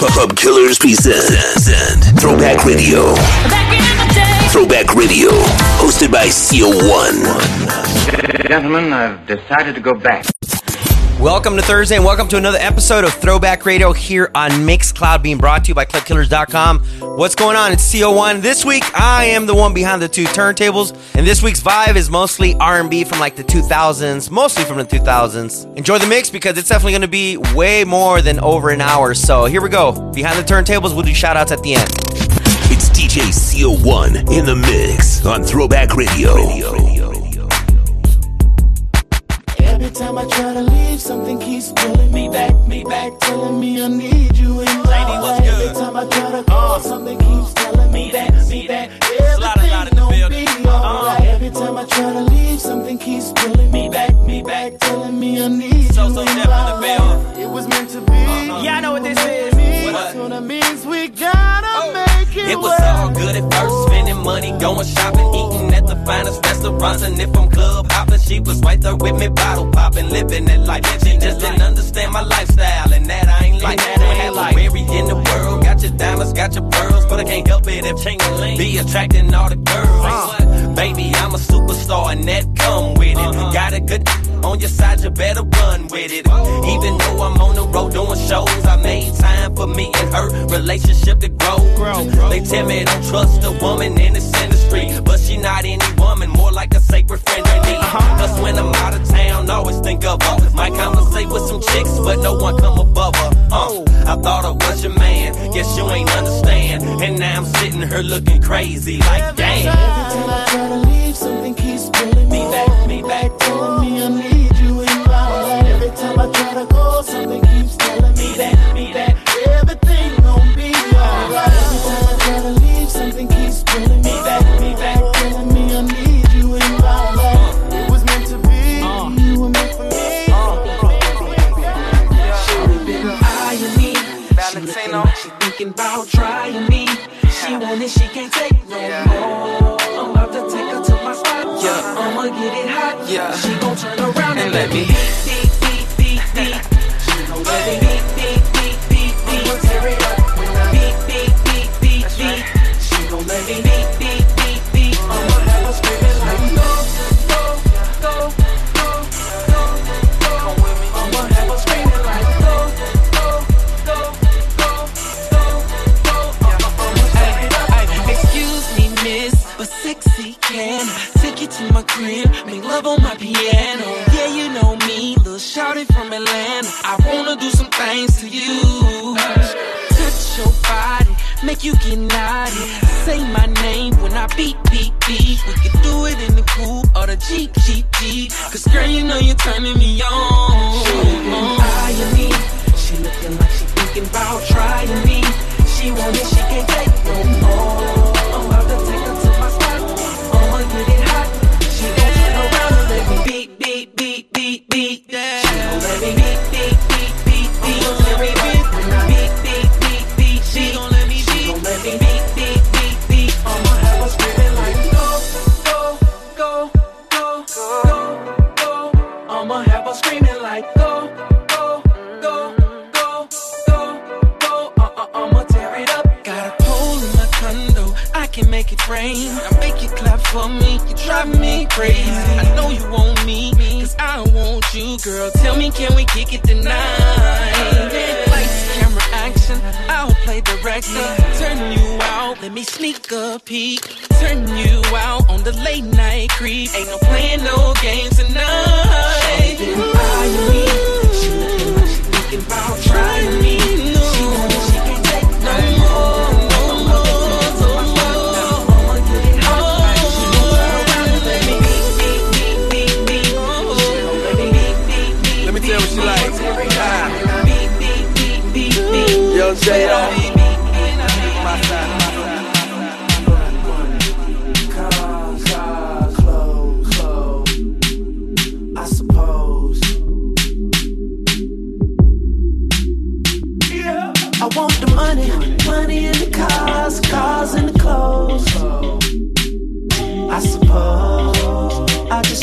Club Killers present Throwback Radio. Throwback Radio, hosted by CO1. Gentlemen, I've decided to go back. Welcome to Thursday and welcome to another episode of Throwback Radio here on Mixcloud being brought to you by ClubKillers.com. What's going on? It's CO1. This week I am the one behind the two turntables and this week's vibe is mostly R&B from like the 2000s, mostly from the 2000s. Enjoy the mix because it's definitely going to be way more than over an hour. So here we go. Behind the turntables, we'll do shout outs at the end. It's DJ CO1 in the mix on Throwback Radio. Every time I try to leave, something keeps pulling me back, me back, telling me I need you in my life. Every time I try to call, uh. something keeps telling me that, me that everything don't be alright. Uh. Every time I try to leave, something keeps pulling me back, me back, telling me I need you in my life. It was meant to be. Uh-huh. Yeah, I know what this is. What? So that means we gotta make it. Was all good at first, spending money, going shopping, eating at the finest restaurants. And if I'm club hopping, she was right there with me, bottle popping, living that life. She just didn't understand my lifestyle, and that I ain't like that. Ain't like in the world, got your diamonds, got your pearls, but I can't help it if Ching be attracting all the girls. Baby, I'm a superstar, and that come with it. Got a good on your side, you better run with it. Even though I'm on the road doing shows, I made time for me and her relationship to grow. Grow. They tell me don't trust a woman in this industry, but she not any woman, more like a sacred friend to me. Cause when I'm out of town, always think of her. Might conversate with some chicks, but no one come above her. Uh, I thought I was your man, guess you ain't understand. And now I'm sitting here looking crazy, like damn. Every time I try to leave, something keeps pulling me back, me back, telling me I need you in my life. Every time I try to go, something keeps telling me that, me that about trying me. She want it, she can't take no more. I'm about to take her to my spot. Yeah, I'ma get it hot. Yeah, she gon' turn around and, let me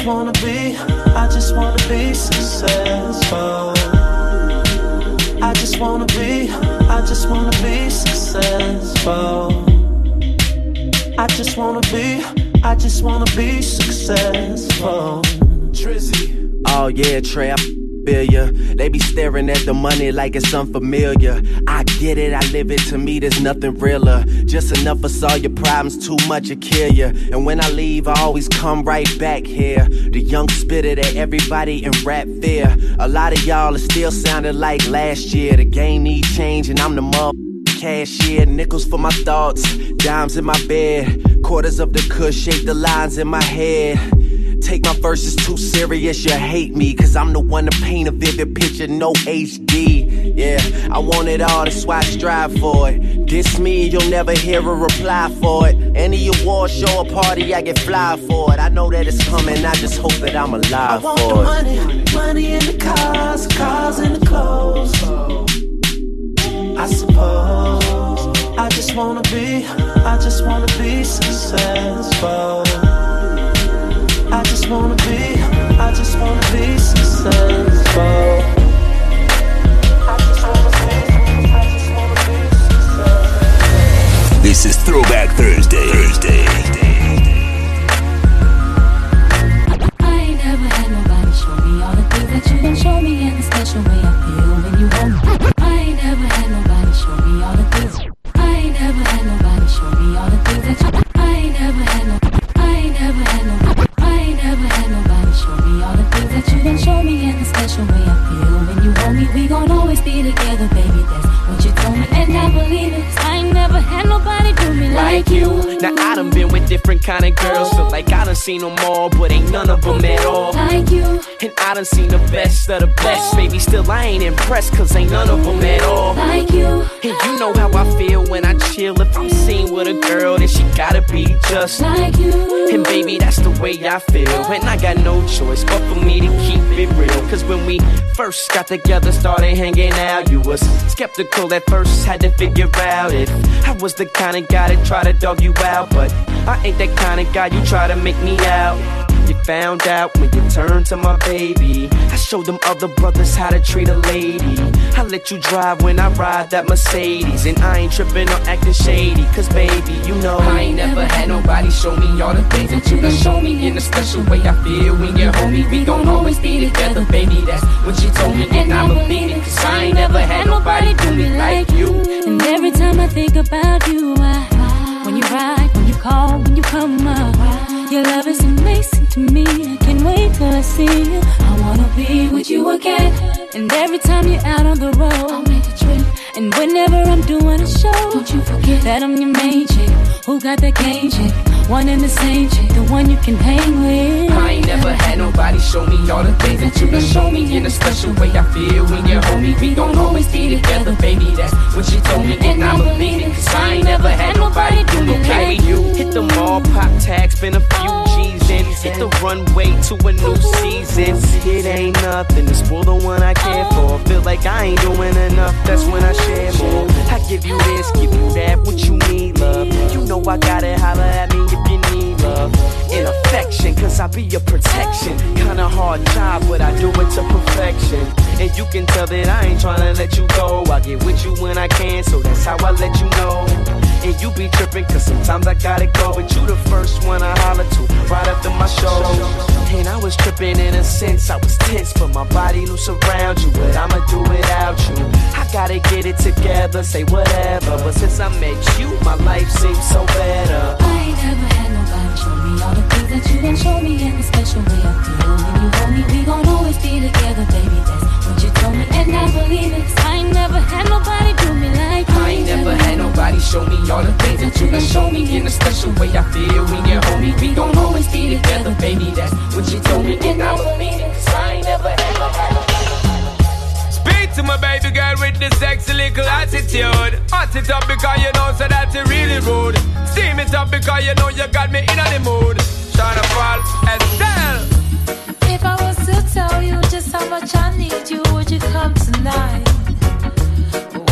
wanna be, I just wanna be successful. I just wanna be, I just wanna be successful. I just wanna be, I just wanna be successful. Trizzy. Oh yeah, trap. They be staring at the money like it's unfamiliar. I get it, I live it. To me, there's nothing realer. Just enough for all your problems, too much to kill ya. And when I leave, I always come right back here. The young spitter that everybody in rap fear. A lot of y'all are still sounding like last year. The game need change, and I'm the mother cashier, nickels for my thoughts, dimes in my bed, quarters of the cush shape the lines in my head. Take my verses too serious, you hate me, cause I'm the one to paint a vivid picture, no HD. Yeah, I want it all, that's why I strive for it. Diss me, you'll never hear a reply for it. Any award show or party, I get fly for it. I know that it's coming, I just hope that I'm alive I want for the it. money, money in the cars, cars in the clothes. I suppose I just wanna be, I just wanna be successful. I just wanna be, I just wanna be successful. I just wanna be, I just wanna be successful. This is Throwback Thursday. Thursday. I never had nobody show me all the things that you gon' show me in the special way I feel when you hold me. Like you. Now I done been with different kind of girls. Feel like I done seen them all, but ain't none of them at all. Like you. And I done seen the best of the best. Baby, still I ain't impressed, cause ain't none of them at all. Like you. And you know how I feel when I chill. If I'm seen with a girl, then she gotta be just like you. And baby, that's the way I feel. And I got no choice but for me to keep it real. Cause when we first got together, started hanging out, you was skeptical at first, had to figure out if I was the kind of guy that try to dog you out. But I ain't that kind of guy you try to make me out. You found out when you turned to my baby. I showed them other brothers how to treat a lady. I let you drive when I ride that Mercedes. And I ain't tripping or acting shady. Cause baby, you know I ain't never had nobody show me all the things that you done show me in a special way I feel when you're home. We gon' always be together, baby. That's what you told me, and I believe it. Cause I ain't never had nobody do me like you. And every time I think about you, You when you call, when you come up, your love is amazing to me. I can't wait till I see you. I wanna be with you again. And every time you're out on the road, I'll make a trip. And whenever I'm doing a show, don't you forget that I'm your main chick. Who got that game chick? One and the same chick, the one you can hang with. I ain't never had nobody show me all the things that you done show me in a special way I feel when you're home. We gon' always be together, baby. That's what she told me, and I believe it. Cause I ain't never had nobody do me like you. Hit the mall, pop tags, spend a few In. Hit the runway to a new season. It ain't nothing to spoil the one I care for. Feel like I ain't doing enough, that's when I share more. I give you this, give you that, what you need, love. You know I gotta holler at me if you need love and affection, cause I be your protection. Kinda hard job, but I do it to perfection. And you can tell that I ain't tryna let you go. I get with you when I can, so that's how I let you know. And you be tripping, cause sometimes I gotta go. But you the first one I holler to, right after my show. And I was tripping in a sense, I was tense, but my body loose around you. But I'ma do without you. I gotta get it together, say whatever. But since I met you, my life seems so better. I ain't never had nobody show me all the things that you done show me in a special way I feel when you hold me. We gon' always be together, baby. That's what me, and I believe it. 'cause I ain't never had nobody do me like you. I ain't never had nobody show me all the things that you done show me in a special way I feel when you're home. We gon' always be together, baby. That's what you told me, and I believe it. 'cause I ain't never had nobody. Speak to my baby girl with the sexy little attitude. Hot it up because you know so that you really rude. Steam it up because you know you got me in the mood. Tryna fall Estelle. If I was how much I need you, would you come tonight?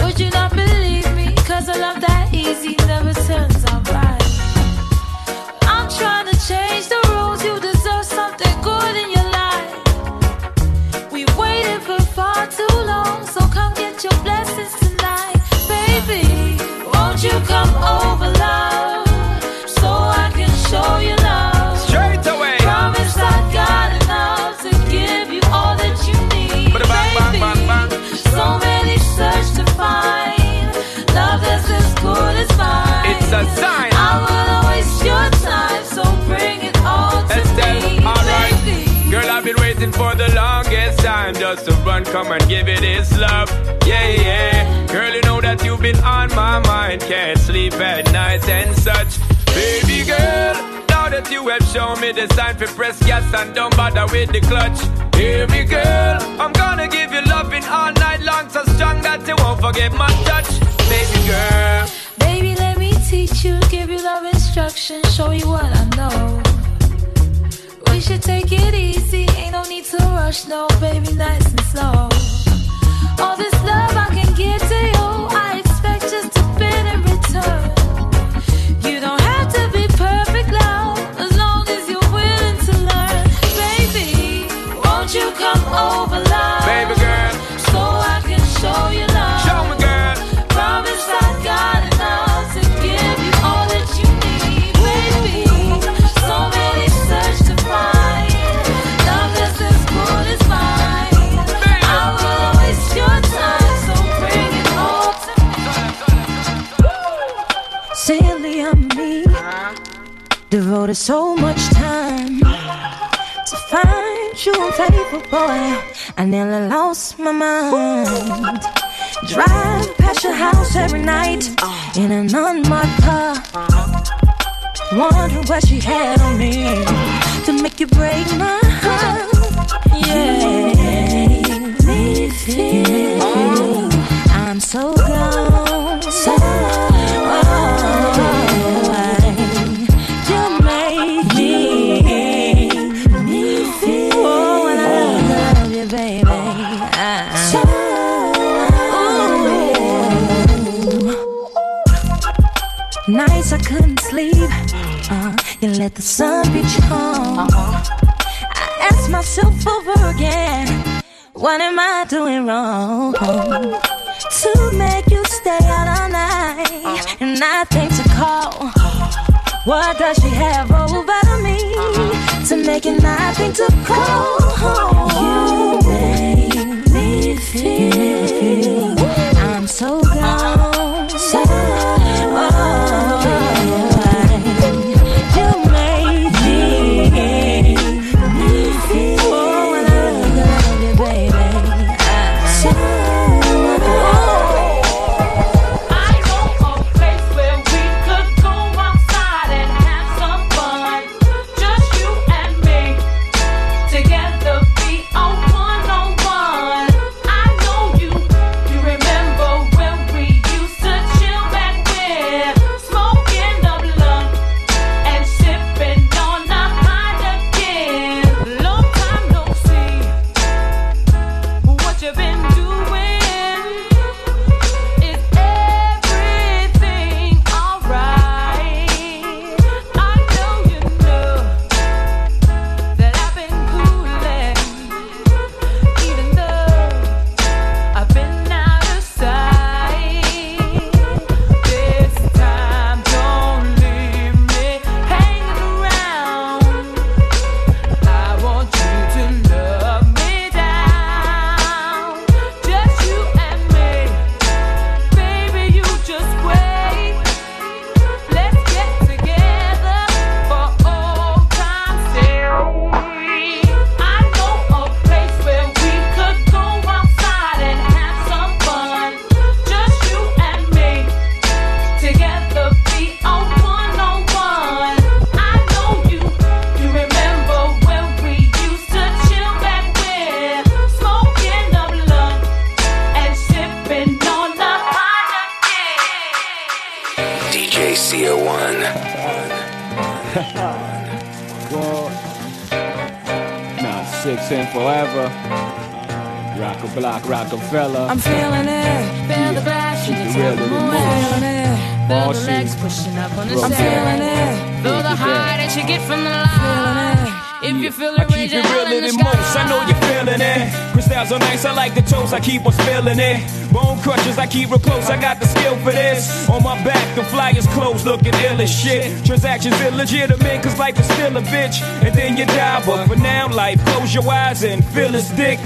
Would you not believe me? Cause a love that easy never turns just to run, come and give it his love. Yeah, yeah. Girl, you know that you've been on my mind. Can't sleep at night and such. Baby girl, now that you have shown me the sign for press gas and don't bother with the clutch. Hear me, girl. I'm gonna give you loving all night long, so strong that you won't forget my touch. Baby girl. Baby, let me teach you, give you love instruction, show you what I know. We should take it easy, ain't no need to rush, no, baby, nice and slow. All this love devoted so much time to find you unfaithful boy. I nearly lost my mind. Drive past your house every night in an unmarked car. Wonder what she had on me to make you break my heart. Yeah, me feel I'm so gone. So let the sun you home. I ask myself over again, what am I doing wrong? To make you stay out all night and I think to call. What does she have over me to make it nothing to call? You make me feel Heineken. DJ CO1. Well, nah, six and forever. Rock a block, Rockefeller. I'm feeling it. Feel the glass, you can tell real the in the moon. Feeling it. Feel the Bossy. legs pushing up on the I'm sand. feeling it. Feel the high that you get from the line. If you feel I it, keep it realer than most. I know you're feeling it. Crystals are nice. I like the toast. I keep on spilling it. Bone crushers, I keep real close. I got the skill for this. On my back, the flyers closed, looking ill as shit. Transactions illegitimate, cause life is still a bitch. And then you die. But for now, life, close your eyes and feel his dick.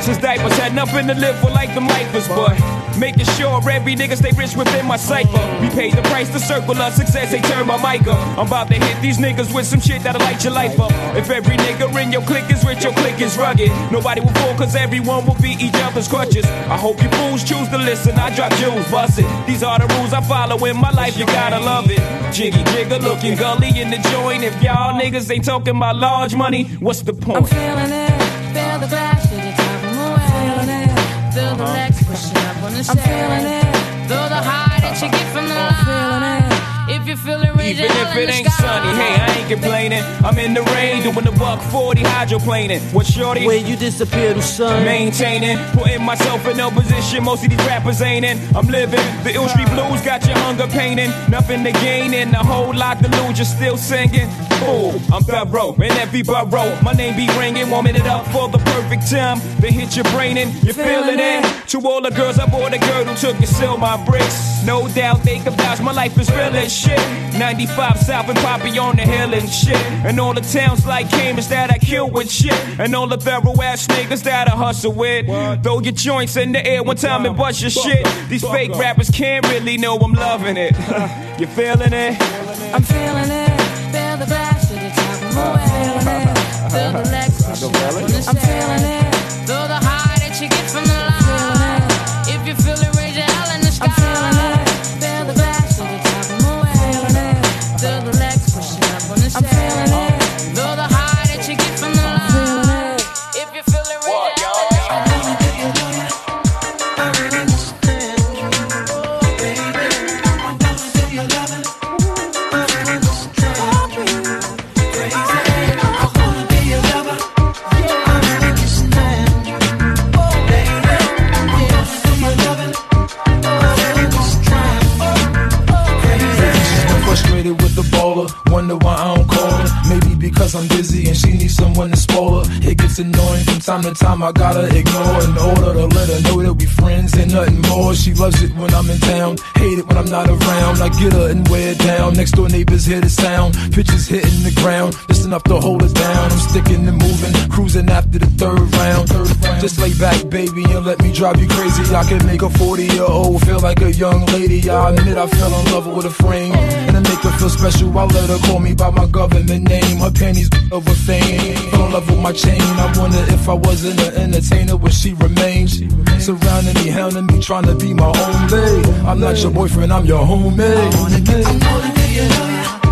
Since diapers had nothing to live for like the lifers, but making sure every nigga stay rich within my cipher. We paid the price to circle of success, they turn my mic up. I'm about to hit these niggas with some shit that'll light your life up. If every nigga in your clique is rich, your clique is rugged. Nobody will fall, cause everyone will be each other's crutches. I hope you fools choose to listen, I drop jewels, bust it. These are the rules I follow in my life, you gotta love it. Jiggy jigger looking gully in the joint. If y'all niggas ain't talking about large money, what's the point? I'm feeling it. Feel the glass to the top of my way. Feeling it. Feel the legs pushing up on the I'm feeling it. Feel the high that you get from the line. If you feel it, raise Even if it ain't sky. sunny, hey, I ain't complaining. I'm in the rain doing the buck 40 hydroplaning. What shorty? Where you disappear to sun. Maintaining, putting myself in no position. Most of these rappers ain't in. I'm living the ill street blues, got your hunger painting. Nothing to gain and a whole lot to lose. You're still singing. Oh, I'm thorough in every borough. My name be ringing, warming it up for the perfect time. Then hit your brain and you're feeling it. Eh? To all the girls, I bought a girl who took and sell my bricks. No doubt they can vouch, my life is real as shit. 95 South and Poppy on the hill and shit. And all the towns like Cambridge that I kill with shit. And all the thorough ass niggas that I hustle with. Throw your joints in the air one time and bust your shit. These fake rappers can't really know I'm loving it. you feeling it? I'm feeling it. Feel the blast to the top of my way. Feeling it. Feel the legs pushing up on the stage. I'm feeling it. Time. I gotta ignore in order to let her know that we friends and nothing more. She loves it when I'm in town, hate it when I'm not around. I get her and wear down. Next door neighbors hear the sound. Pitches hitting the ground, just enough to hold us down. I'm sticking and moving, cruising after the third round. Just lay back, baby, and let me drive you crazy. I can make a 40 year old feel like a young lady. I admit I fell in love with a frame. And to make her feel special, I let her call me by my government name. Her panties over fame. Fell in love with my chain. I wonder if I wasn't an entertainer, would she remain? Surrounding me, hounding me, trying to be my own babe. I'm not your boyfriend, I'm your homie. Kicking it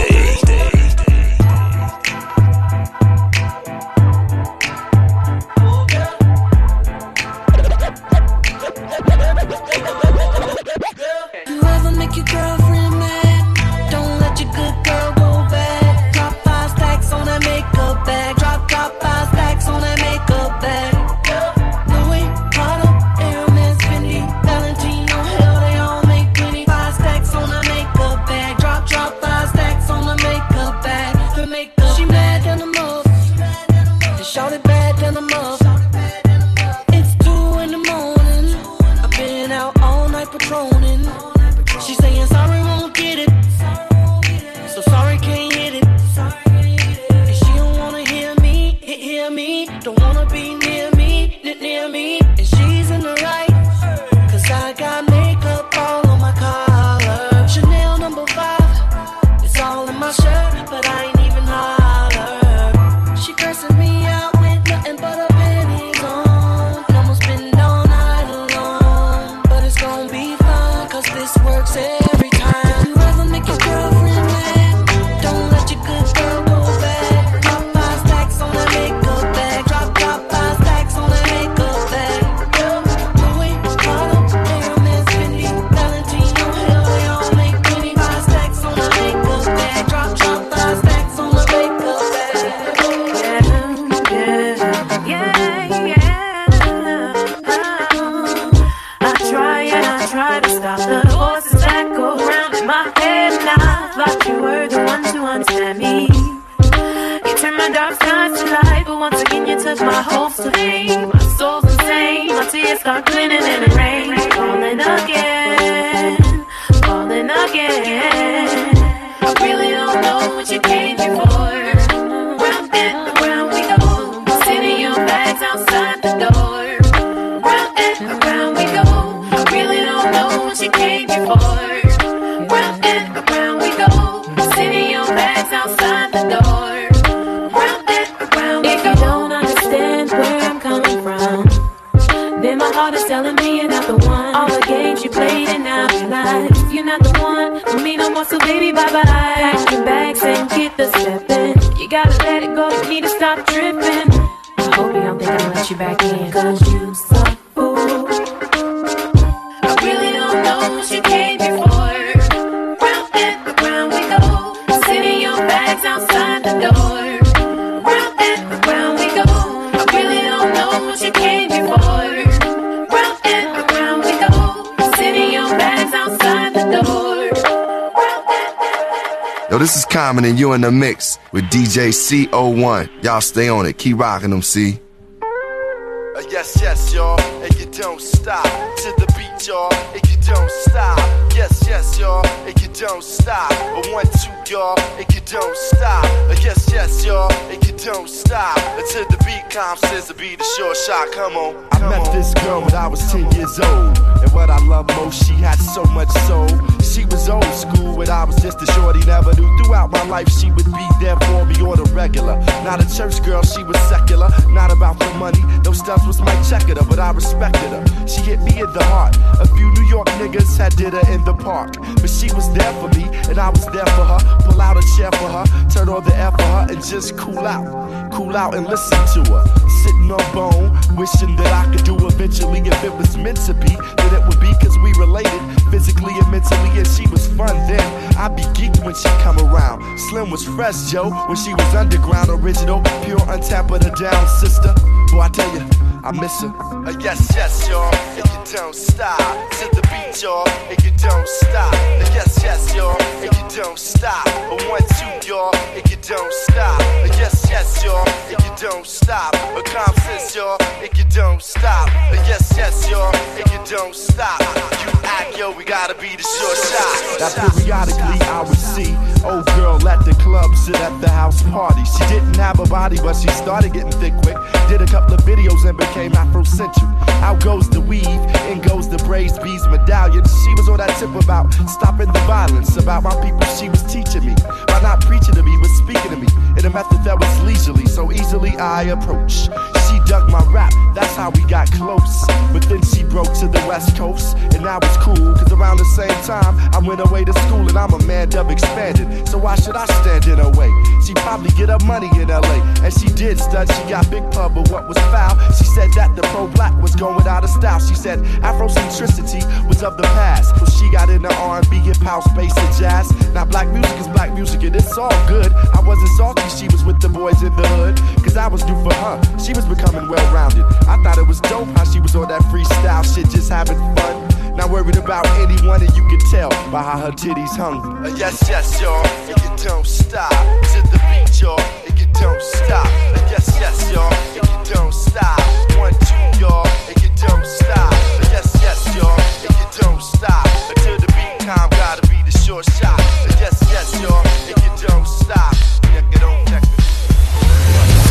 so baby, bye bye. Pack your bags and get the steppin'. You gotta let it go, you need to stop trippin'. I hope you don't think I let you back in, cause you suck, fool. I really don't know what you came here for. Round and we go. Your bags outside the door. Common and you in the mix with DJ CO1. Y'all stay on it. Keep rocking them, see? Uh, yes, yes, y'all. And you don't stop to the beat, y'all. And you don't stop. Yes, yes, y'all. And you don't stop. A one, two, y'all. And you don't stop. Uh, yes, yes, y'all. And you don't stop until the beat comes. says to be the sure shot. Come on. Come I met on. this girl when I was 10 years old. And what I love most, she had so much soul. She was old school it, I was just a shorty, never knew. Throughout my life, she would be there for me or the regular. Not a church girl, she was secular. Not about the money, those stuff was my checker, but I respected her. She hit me in the heart. A few New York niggas had did her in the park, but she was there for me, and I was there for her. Pull out a chair for her, turn on the air for her, and just cool out. Cool out and listen to her. Sitting on bone, wishing that I could do eventually. If it was meant to be, then it would be cause we related physically and mentally, and she was fun then. I'd be geeked when she come around. Slim was fresh, Joe, when she was underground, original, pure, untapped, but a down sister. Boy, I tell you, I miss her. Uh, yes, yes, y'all, If you don't stop. To the beat, y'all, If you don't stop. Uh, yes, yes, y'all, and you don't stop. Uh, one, two, y'all, If you don't stop. Uh, yes, yes, y'all, If you don't stop. Common Sense, y'all, If you don't stop. Uh, yes, yes, y'all, If you don't stop. You act, yo, we gotta be the short shot. That periodically, I would see old girl at the club sit at the house party. She didn't have a body, but she started getting thick quick. Did a couple of videos and became Afrocentric. Out goes the weave, in goes the braids, Bees medallion. She was on that tip about stopping the violence, about my people. She was teaching me by not preaching to me, but speaking to me in a method that was leisurely, so easily I approach. She dug my rap, that's how we got close. But then she broke to the west coast, and that was cool, cause around the same time I went away to school, and I'm a man dub expanded. So why should I stand in her way? She probably get her money in LA, and she did stud. She got big pub, but what was foul? She said that the pro black was going out of style. She said Afrocentricity was of the past. So she got into R&B, hip house, space, and jazz. Now black music is black music, and it's all good. I wasn't salty, she was with the boys in the hood, cause I was new for her. She was becoming well rounded. I thought it was dope how she was on that freestyle shit, just having fun. Not worried about anyone, and you can tell by how her titties hung. Uh, yes, yes, y'all, and you don't stop. To the beat, y'all, and you don't stop. Uh, yes, yes, y'all, and you don't stop. One, two, y'all, and you don't stop. Don't stop. Until the beat calm, gotta be the short shot. Yes, yes, y'all, and you don't stop. Yeah, get on deck.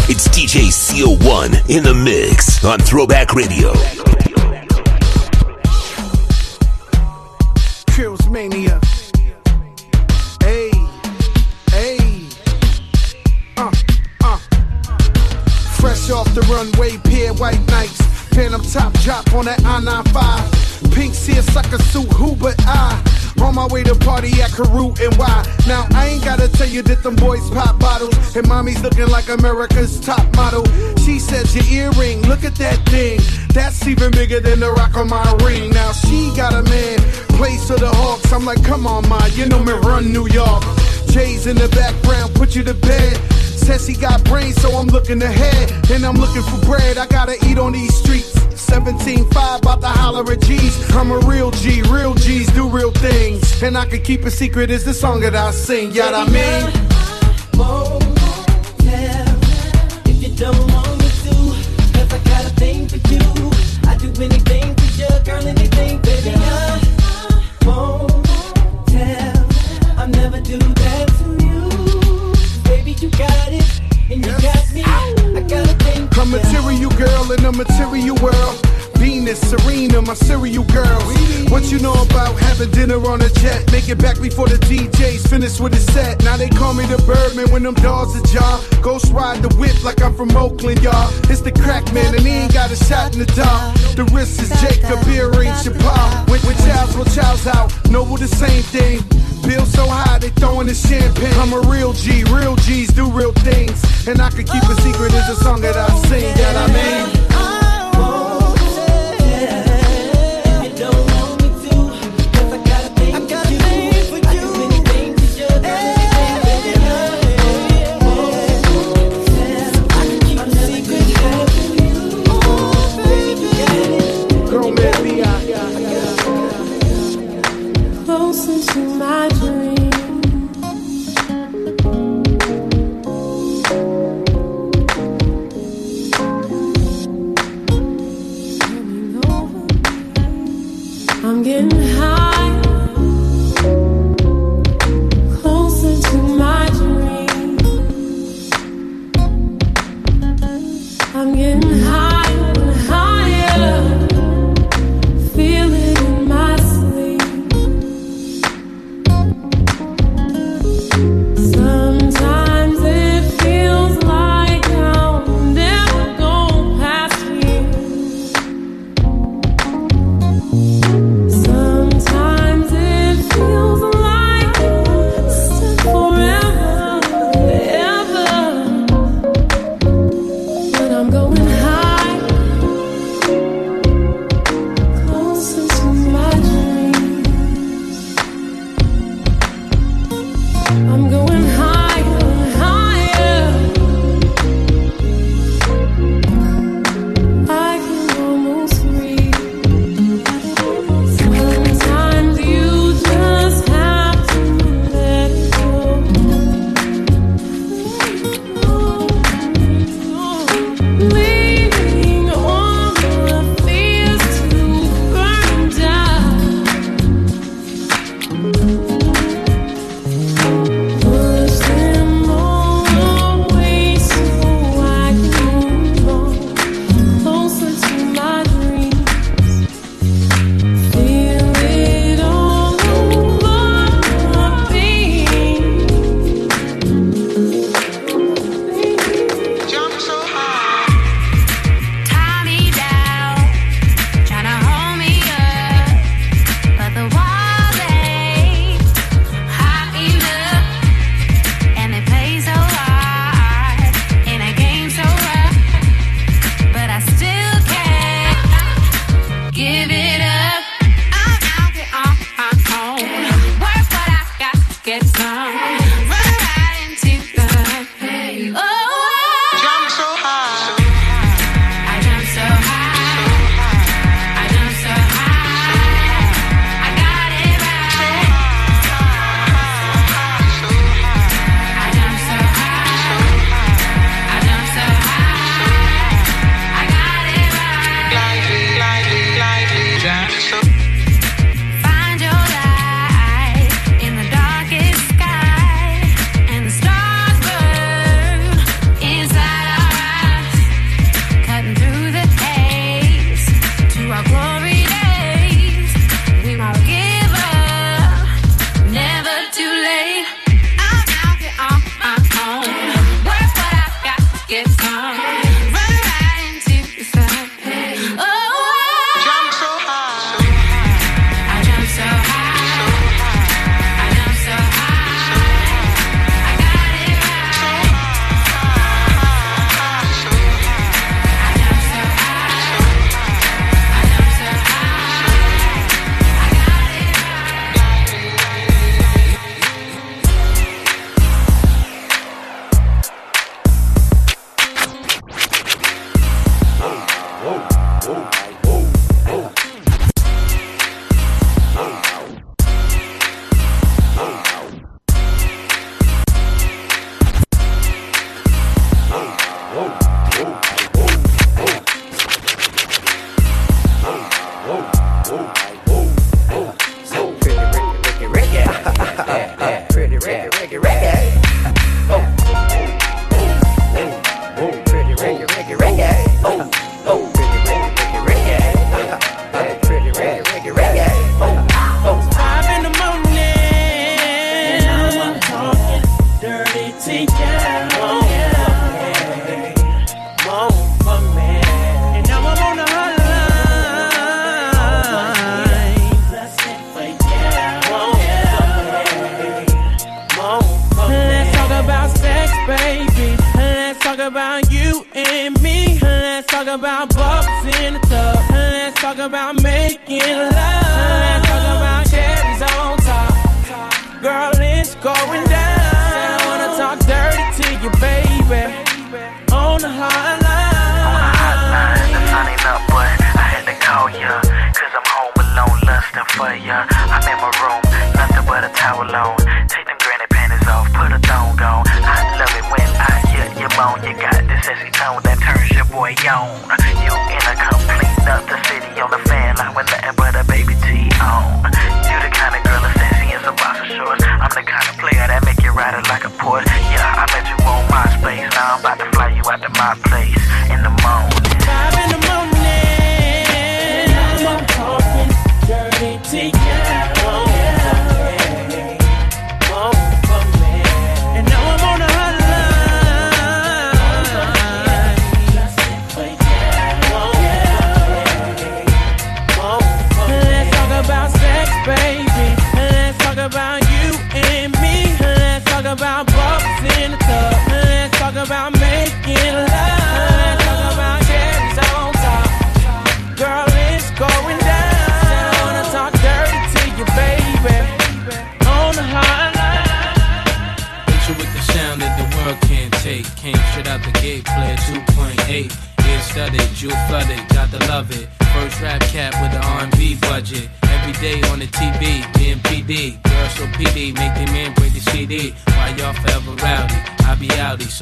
It's DJ CO1 in the mix on Throwback Radio. Kills Mania. Hey, hey. Uh, uh. Fresh off the runway, pair white nights. Phantom top drop on that I 95. Pink seersucker suit, who but I? On my way to party at Carew and why? Now I ain't gotta tell you that them boys pop bottles and mommy's looking like America's top model. She says your earring, look at that thing. That's even bigger than the rock on my ring. Now she got a man, place for the Hawks. I'm like, come on, ma, you know me run New York. Jay's in the background, put you to bed. Says he got brains, so I'm looking ahead. And I'm looking for bread, I gotta eat on these streets. 17.5 about to holler at G's. I'm a real G, real G's do real things. And I can keep a secret, is the song that I sing. Yeah, I mean. If you don't in a material world. Venus, Serena, my serial girls. What you know about having dinner on a jet? Make it back before the DJ's finished with his set. Now they call me the Birdman when them dogs are jaw. Ghost ride the whip like I'm from Oakland, y'all. It's the crack man, and he ain't got a shot in the dark. The wrist is Jacob, beer ain't your Chappelle. When, when Child's well, Child's out, Noble the same thing. Bill so high, they throwing the champagne. I'm a real G, real G's do real things. And I can keep a secret, is a song that I sing, that I mean. reggae, reggae, reggae.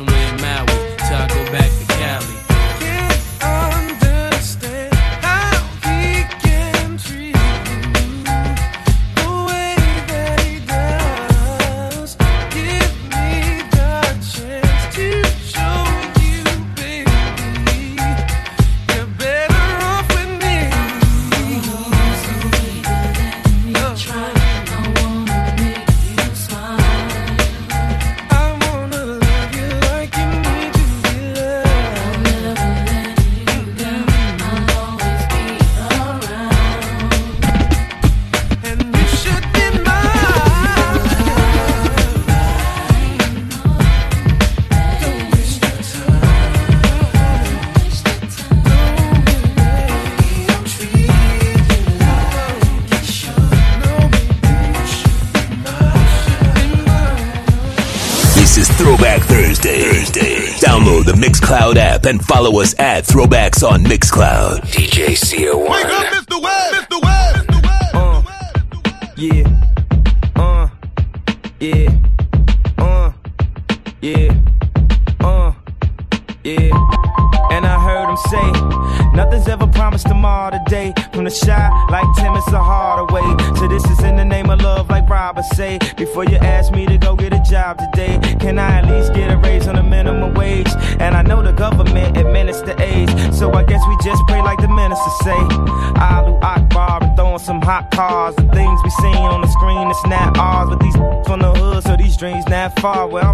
somewhere in Maui till I go back to Cali. app and follow us at Throwbacks on Mixcloud. DJ CO1. far where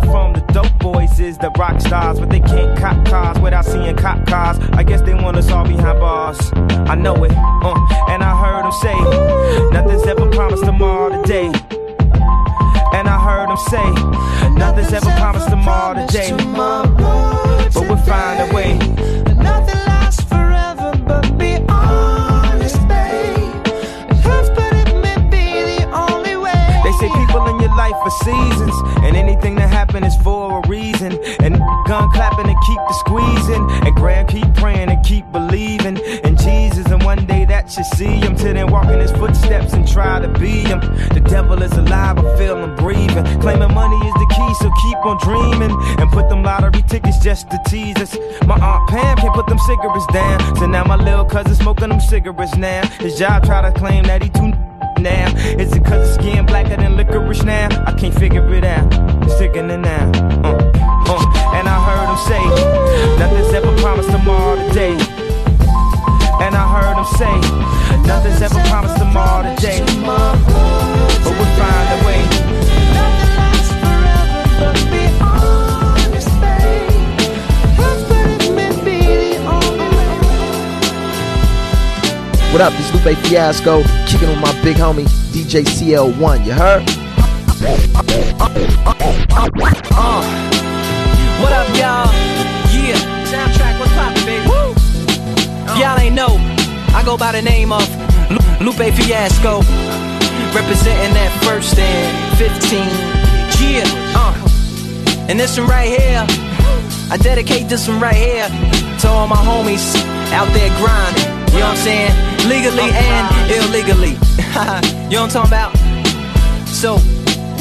survival is alive, I feel I'm breathing. Claiming money is the key, so keep on dreaming. And put them lottery tickets just to tease us. My Aunt Pam can't put them cigarettes down. So now my little cousin smoking them cigarettes now. His job try to claim that he too now. Is it cause the skin blacker than licorice now? I can't figure it out. Sticking it now. Uh, uh. And I heard him say, nothing's ever promised tomorrow today. And I heard him say, nothing's ever promised tomorrow today. But we'll find a way. What up? This Lupe Fiasco, kicking with my big homie DJ CO1. You heard? Uh, what up, y'all? Yeah, soundtrack, what's poppin', baby? Woo! If y'all ain't know, I go by the name of Lu- Lupe Fiasco, representing that first and 15. Yeah, uh, and this one right here, I dedicate this one right here to all my homies out there grinding. You know what I'm saying? Legally and illegally. you know what I'm talking about? So,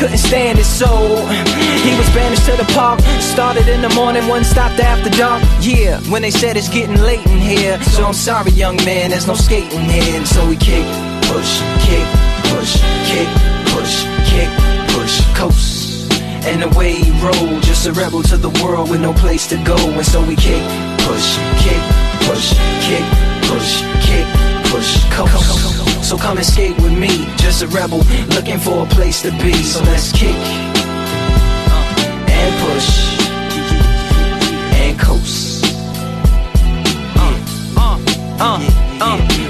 couldn't stand it, so he was banished to the park. Started in the morning, one stopped after dark. Yeah, when they said it's getting late in here, so I'm sorry, young man, there's no skating here. And so we kick, push, kick, push, kick, push, kick, push, coast. And the way he rolled, just a rebel to the world with no place to go. And so we kick, push, kick, push, kick, push, kick, push, coast. So come and skate with me, just a rebel looking for a place to be. So let's kick and push and coast. Uh, uh, uh, uh.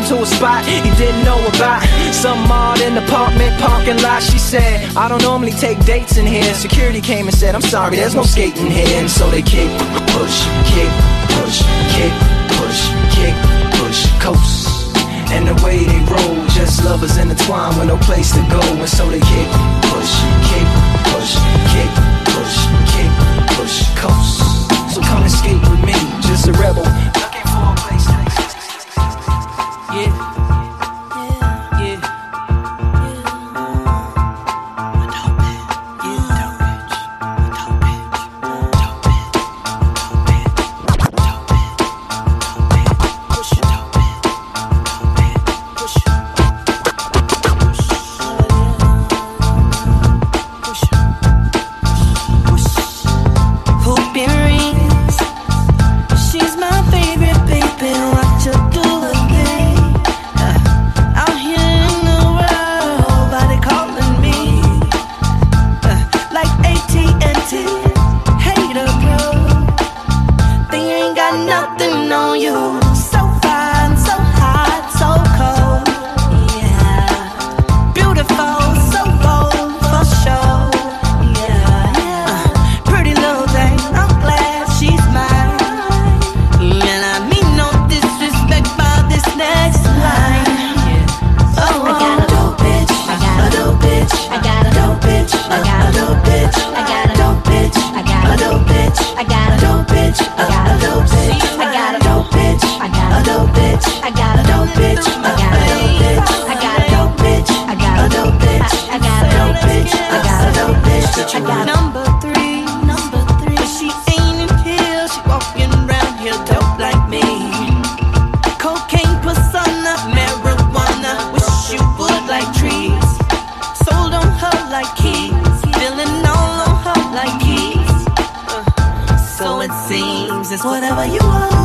him to a spot he didn't know about. Some odd in apartment parking lot. She said, I don't normally take dates in here. Security came and said, I'm sorry, there's no skating here. And so they kick, push, kick, push, kick, push, kick, push, coast. And the way they roll, just lovers intertwined with no place to go. And so they kick, push, kick, push, kick, push, kick, push, coast. So come and skate with me, just a rebel. Yeah. Whatever you want.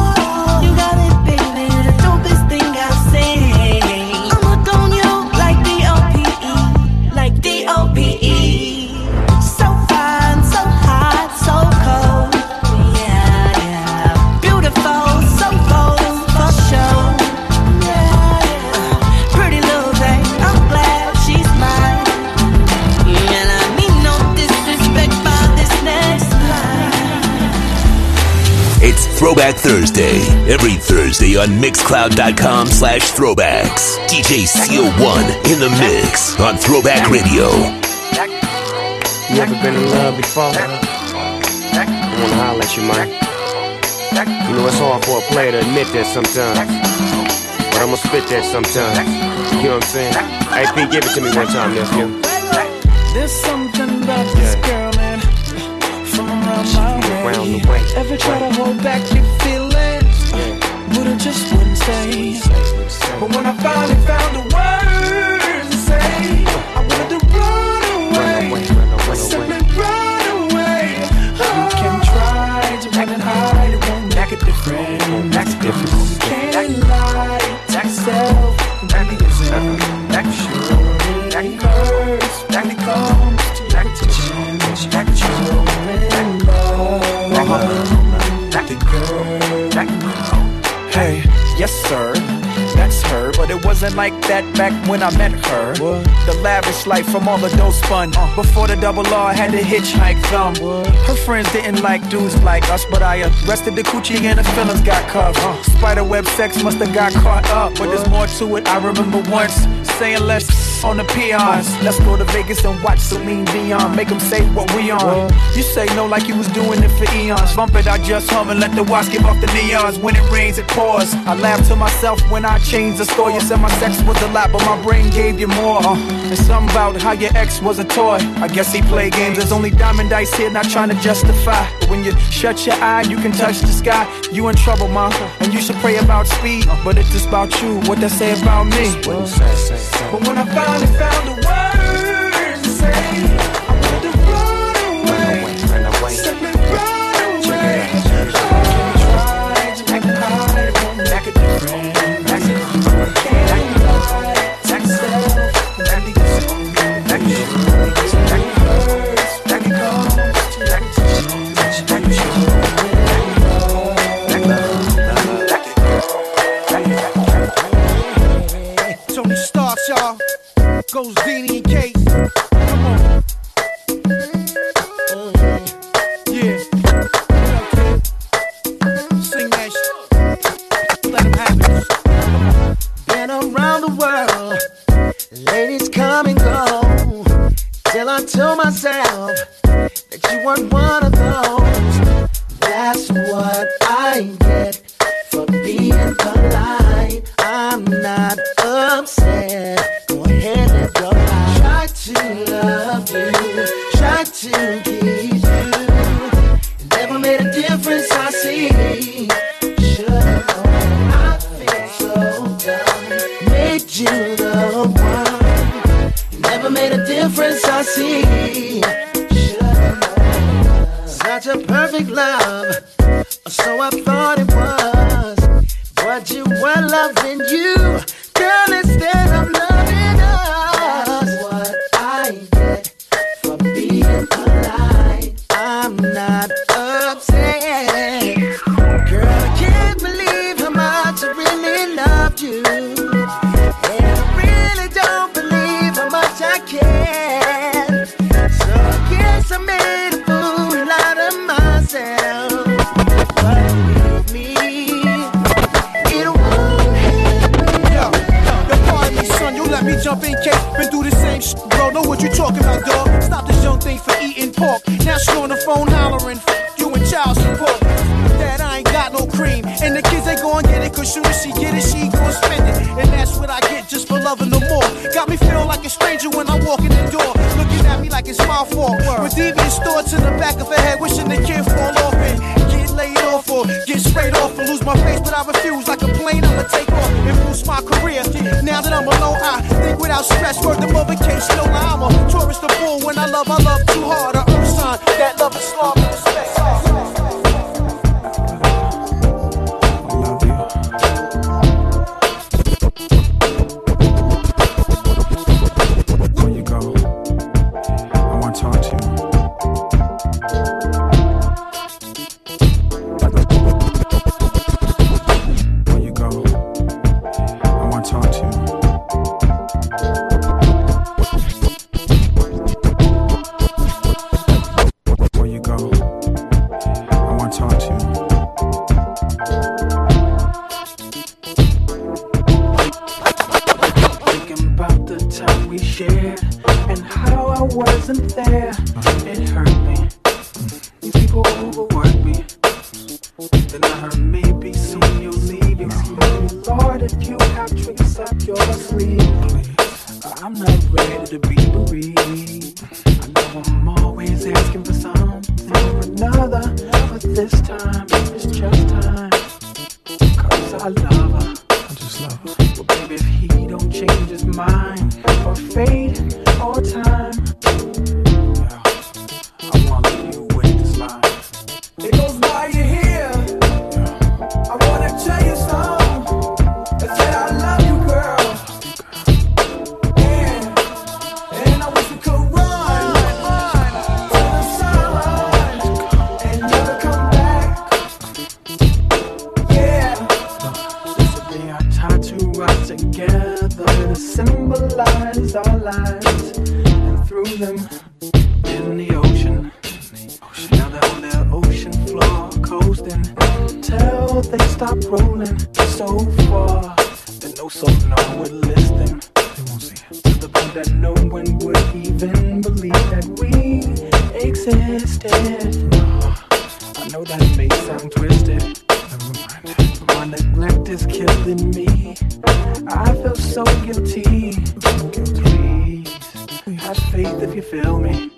Throwback Thursday. Every Thursday on Mixcloud.com slash throwbacks. DJ CO1 in the mix on Throwback Radio. You ever been in love before? I wanna holler at you, man. You know it's hard for a player to admit that sometimes. But I'ma spit that sometimes. You know what I'm saying? Hey P, give it to me one time, nephew. There's something about this the way. Ever try to hold back your feelings? But I just wouldn't say. But when I finally found the words to say, I wanted to run away. Simply run away. You can oh. try to run and hide, it won't make a difference. Make a difference. Wasn't like that back when I met her. The lavish life from all the dough spun. Before the double R had to hitchhike them. Her friends didn't like dudes like us, but I arrested the coochie and the feelings got cuffed. Spiderweb sex must have got caught up, but there's more to it. I remember once saying let's on the peons. Let's go to Vegas and watch Celine Dion. Make them say what we on. You say no like you was doing it for eons. Bump it, I just hum and let the watch give off the neons. When it rains, it pours. I laugh to myself when I change the story. You said my sex was a lot, but my brain gave you more. Uh, and something about how your ex was a toy. I guess he played games. There's only diamond dice here, not trying to justify. But when you shut your eye, you can touch the sky. You in trouble, ma. And you should pray about speed. But it's just about you. What they say about me. But when I finally found a words soon she gon' spend it. And that's what I get just for loving them more. Got me feeling like a stranger when I walk in the door. Looking at me like it's my fault. With devious thoughts in the back of her head, wishing the kid fall off and get laid off or get sprayed off and lose my face. But I refuse like a plane, I'ma take off and boost my career. Now that I'm alone, I think without stress. Word the mother case, no. I'm a tourist of fool. When I love, I love too hard. know that may sound twisted. My neglect is killing me. I feel so guilty. Please, have faith if you feel me.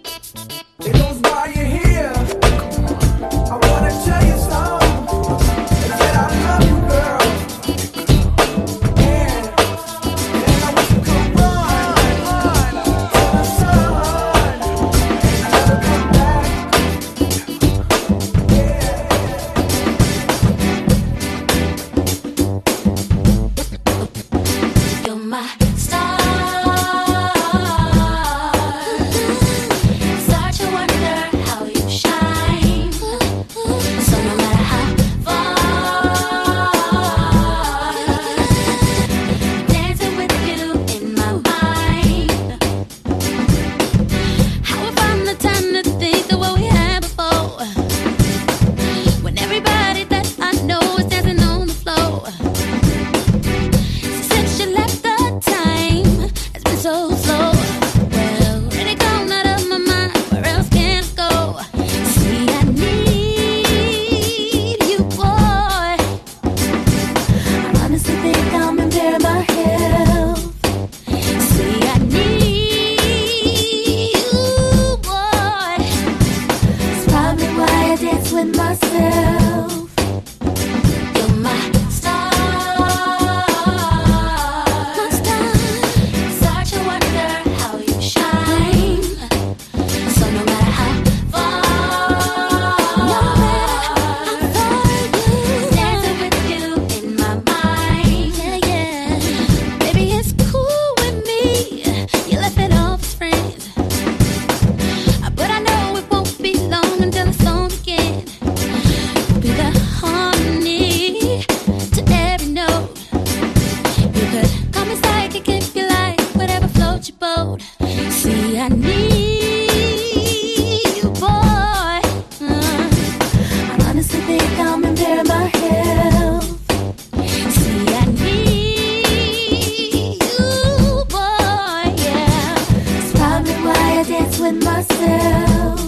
dance with myself.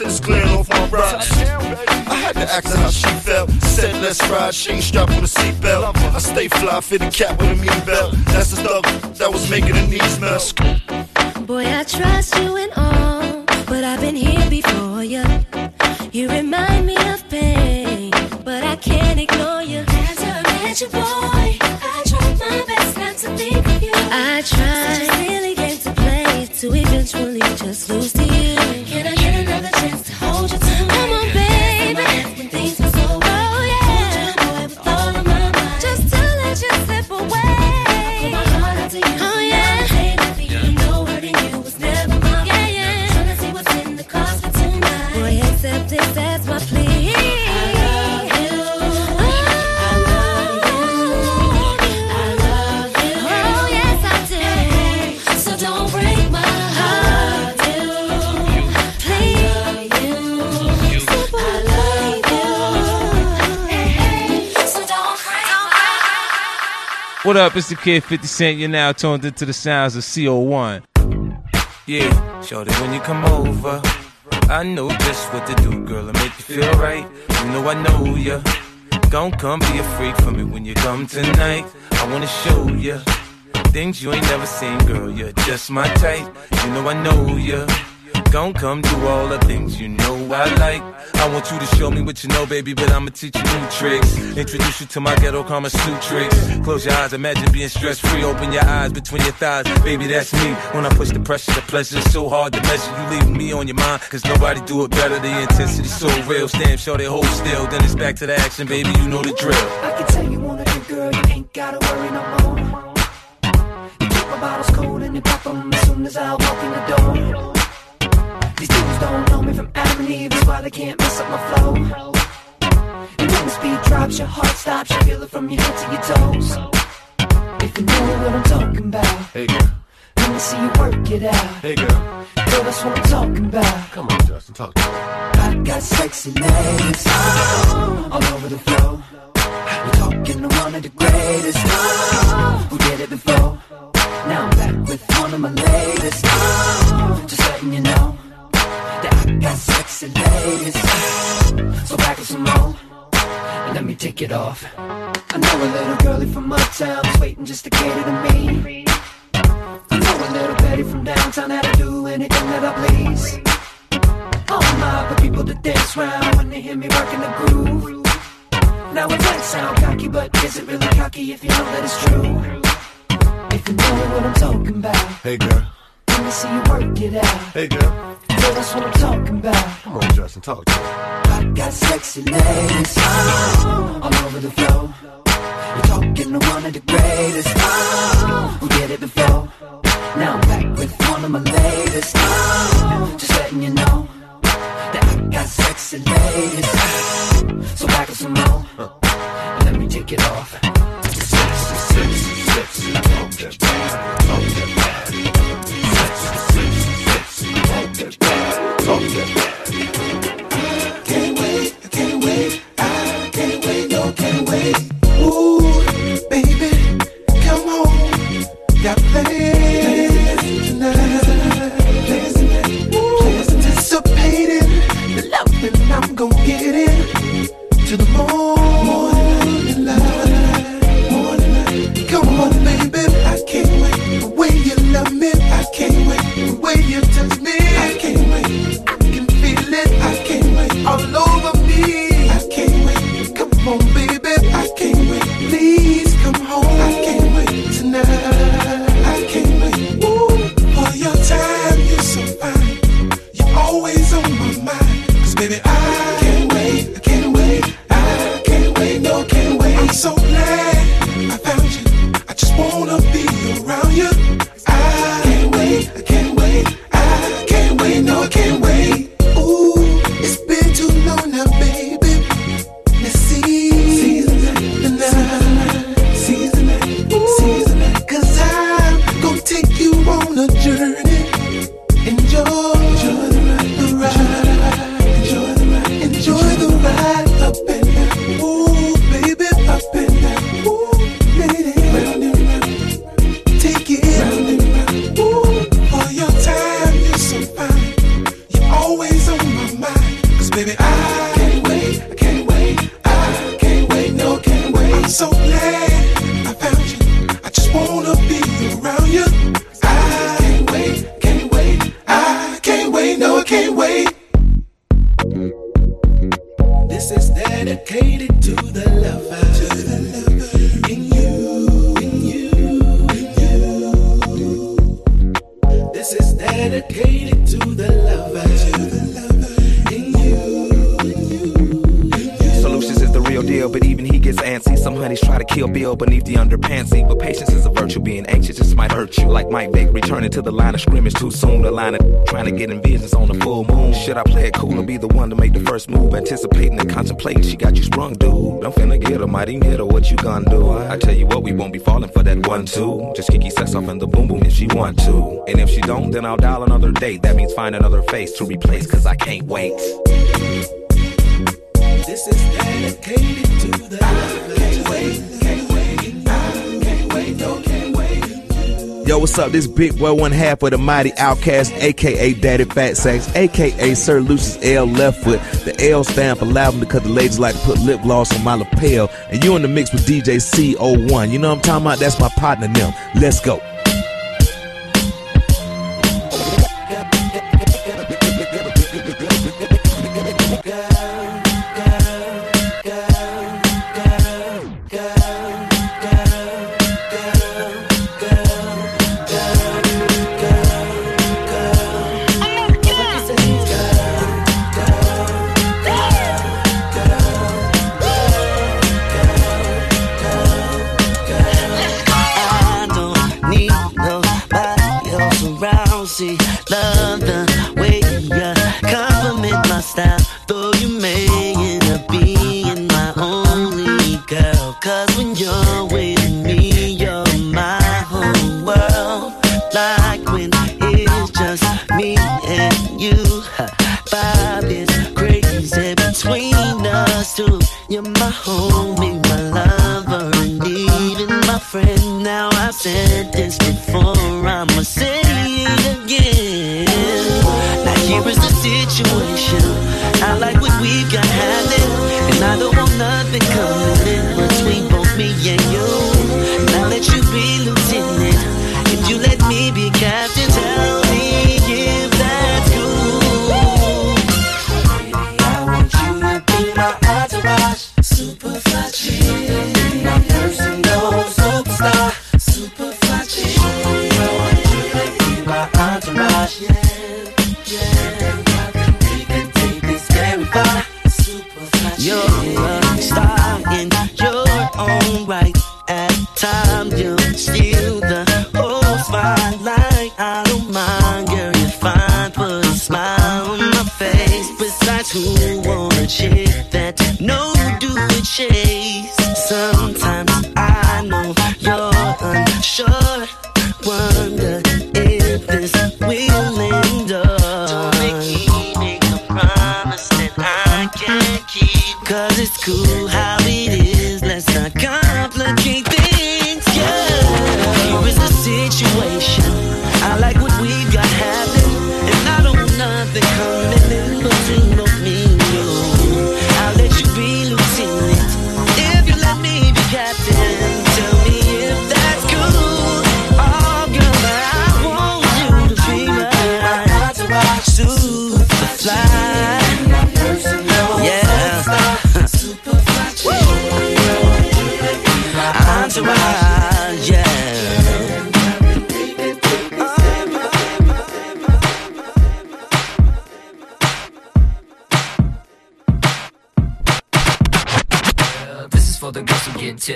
Since Glenn off my rocks. I had to ask her how she felt. Said let's ride, she ain't strapped with a seatbelt. I stay fly, fit a cat with a mean belt. That's the dog that was making the knees melt. Boy, I trust you What up? It's the kid 50 Cent. You're now tuned into the sounds of CO1. Yeah, shorty, when you come over, I know just what to do, girl, and make you feel right. You know I know ya. Gon' come be a freak for me when you come tonight. I wanna show ya things you ain't never seen, girl. You're just my type. You know I know ya. Gon' come do all the things you know I like. I want you to show me what you know, baby, but I'ma teach you new tricks. Introduce you to my ghetto Kama Sutra tricks. Close your eyes, imagine being stress free. Open your eyes between your thighs, baby, that's me. When I push the pressure, the pleasure so hard to measure. You leaving me on your mind, cause nobody do it better. The intensity so real. Stand show they hold still. Then it's back to the action, baby, you know the drill. I can tell you want a good girl, you ain't gotta worry no more. You keep my bottles cold and you pop them as soon as I walk in the door. These dudes don't know me from Adam and Eve, that's why they can't mess up my flow. And when the speed drops, your heart stops, you feel it from your head to your toes. If you know what I'm talking about, Hey girl, let me see you work it out. hey girl, Girl, that's what I'm talking about. come on, Justin, talk to me. I got sexy legs oh, all over the floor. You're talking to one of the greatest oh, who did it before. Now I'm back with one of my latest. Oh, just letting you know got sexy ladies. So back with some more. And let me take it off. I know a little girlie from uptown is waiting just to cater to me. I know a little Betty from downtown that'll do anything that I please. Oh my, for people to dance round when they hear me rocking the groove. Now it might sound cocky, but is it really cocky if you know that it's true? If you know what I'm talking about, Hey girl, let me see you work it out. hey girl, Girl, that's what I'm talking about. come on, Justin, talk to me. I got sexy legs oh, all over the floor. You're talking to one of the greatest oh, who did it before. Now I'm back with one of my latest. Oh, just letting you know that I got sexy ladies. So back with some more. And let me take it off. Sexy, sexy, sexy, talk that body, talk that body. That that body. Can't wait, I can't wait, I can't wait, no, can't wait. Ooh, baby, come home. Got plans tonight. Plans tonight. Plans the loving I'm gonna get to the morning find another face to replace, cause I can't wait. This is dedicated to the Yo, what's up? This Big Boi one half of the mighty OutKast, aka Daddy Fat Sacks, aka Sir Lucious L. Left Foot. The L stand for loud because the ladies like to put lip gloss on my lapel. And you in the mix with DJ CO1. You know what I'm talking about? That's my partner now. Let's go.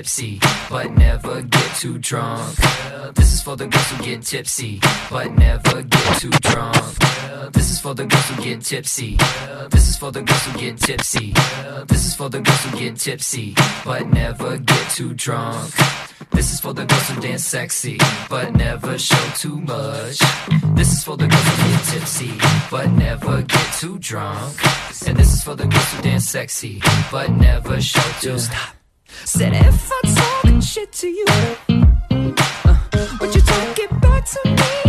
tipsy, but never get too drunk. Uh, this is for the girls who get tipsy, but never get too drunk. Uh, this is for the girls who get tipsy. Uh, this is for the girls who get tipsy. This is for the girls who get tipsy, but never get too drunk. This is for the girls who dance sexy, but never show too much. This is for the girls who get tipsy, but never get too drunk. And this is for the girls who dance sexy, but never show too. Stop. Said if I talk shit to you, uh, would you talk it back to me?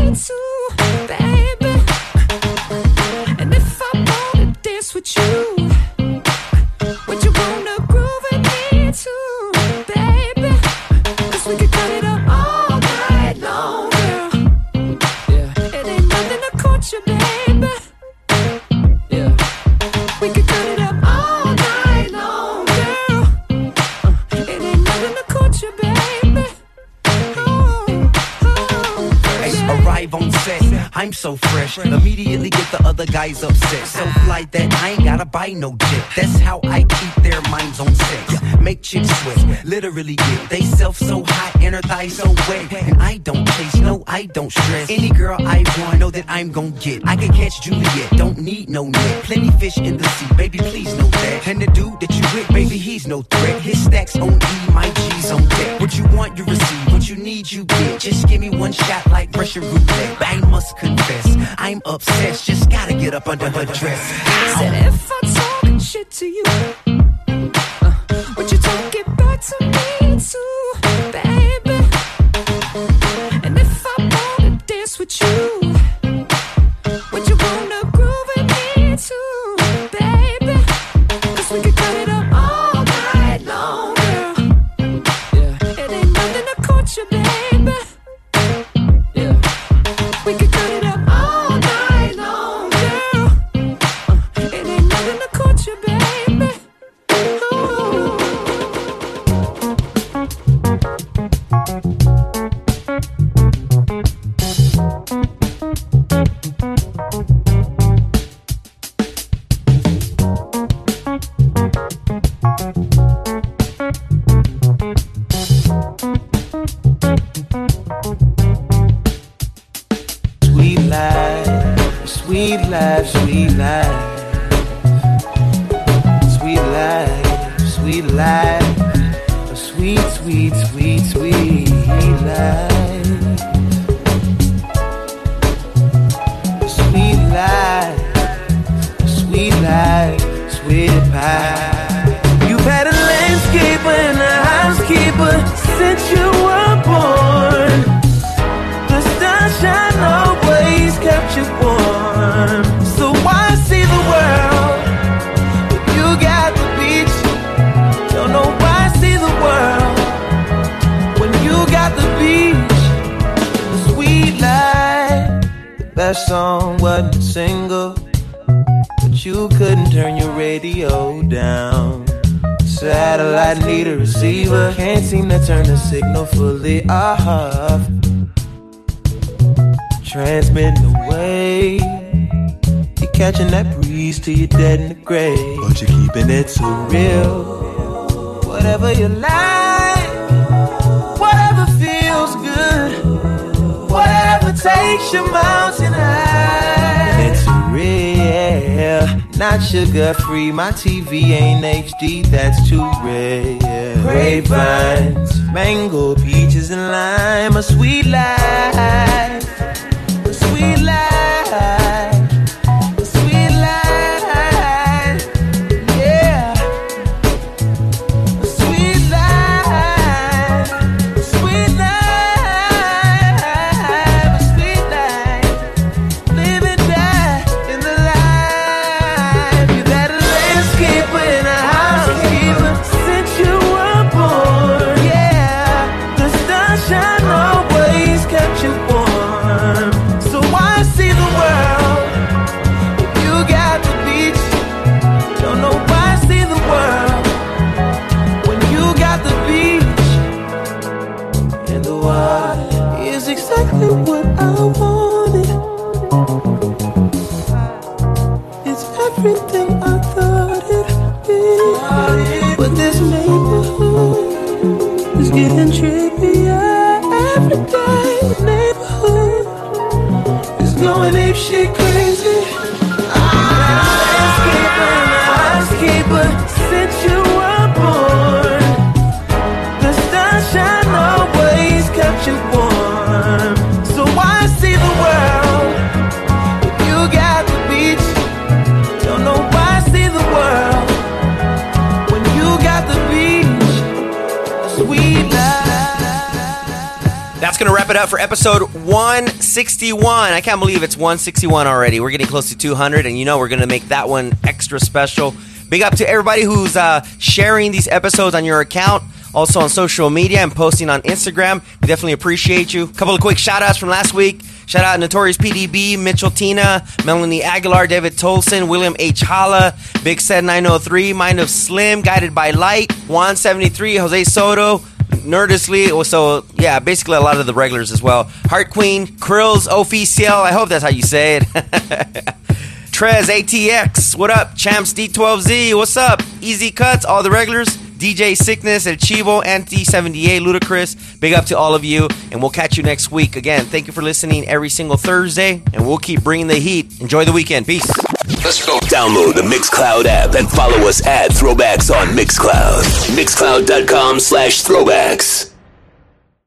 I'm so fresh, immediately get the other guys upset. So fly that I ain't gotta buy no jet. That's how I keep their minds on sex. Make chicks sweat, literally get they self so hot and her thighs so wet. And I don't chase, no, I don't stress. Any girl I want, know that I'm gon' get. I can catch Juliet, don't need no net. Plenty fish in the sea, baby, please know that. And the dude that you with, baby, he's no threat. His stacks on E, my G's on deck. What you want, you receive. What you need, you get. Just give me one shot like Russian roulette. I must confess, I'm obsessed. Just gotta get up under her dress. Said if I talk shit to you, can't believe it's 161 already. We're getting close to 200, and you know we're going to make that one extra special. Big up to everybody who's uh, sharing these episodes on your account, also on social media and posting on Instagram. We definitely appreciate you. A couple of quick shout outs from last week. Shout out Notorious PDB, Mitchell Tina, Melanie Aguilar, David Tolson, William H. Holla, Big Set 903, Mind of Slim, Guided by Light, Juan 73, Jose Soto, Nerdistly. So, yeah, basically a lot of the regulars as well. Heart Queen, Krills Official. I hope that's how you say it. Trez ATX. What up? Champs D12Z. What's up? Easy Cuts. All the regulars. DJ Sickness, El Chivo, Anti 78, Ludacris. Big up to all of you, and we'll catch you next week. Again, thank you for listening every single Thursday, and we'll keep bringing the heat. Enjoy the weekend. Peace. Let's go. Download the Mixcloud app and follow us at Throwbacks on Mixcloud. Mixcloud.com slash throwbacks.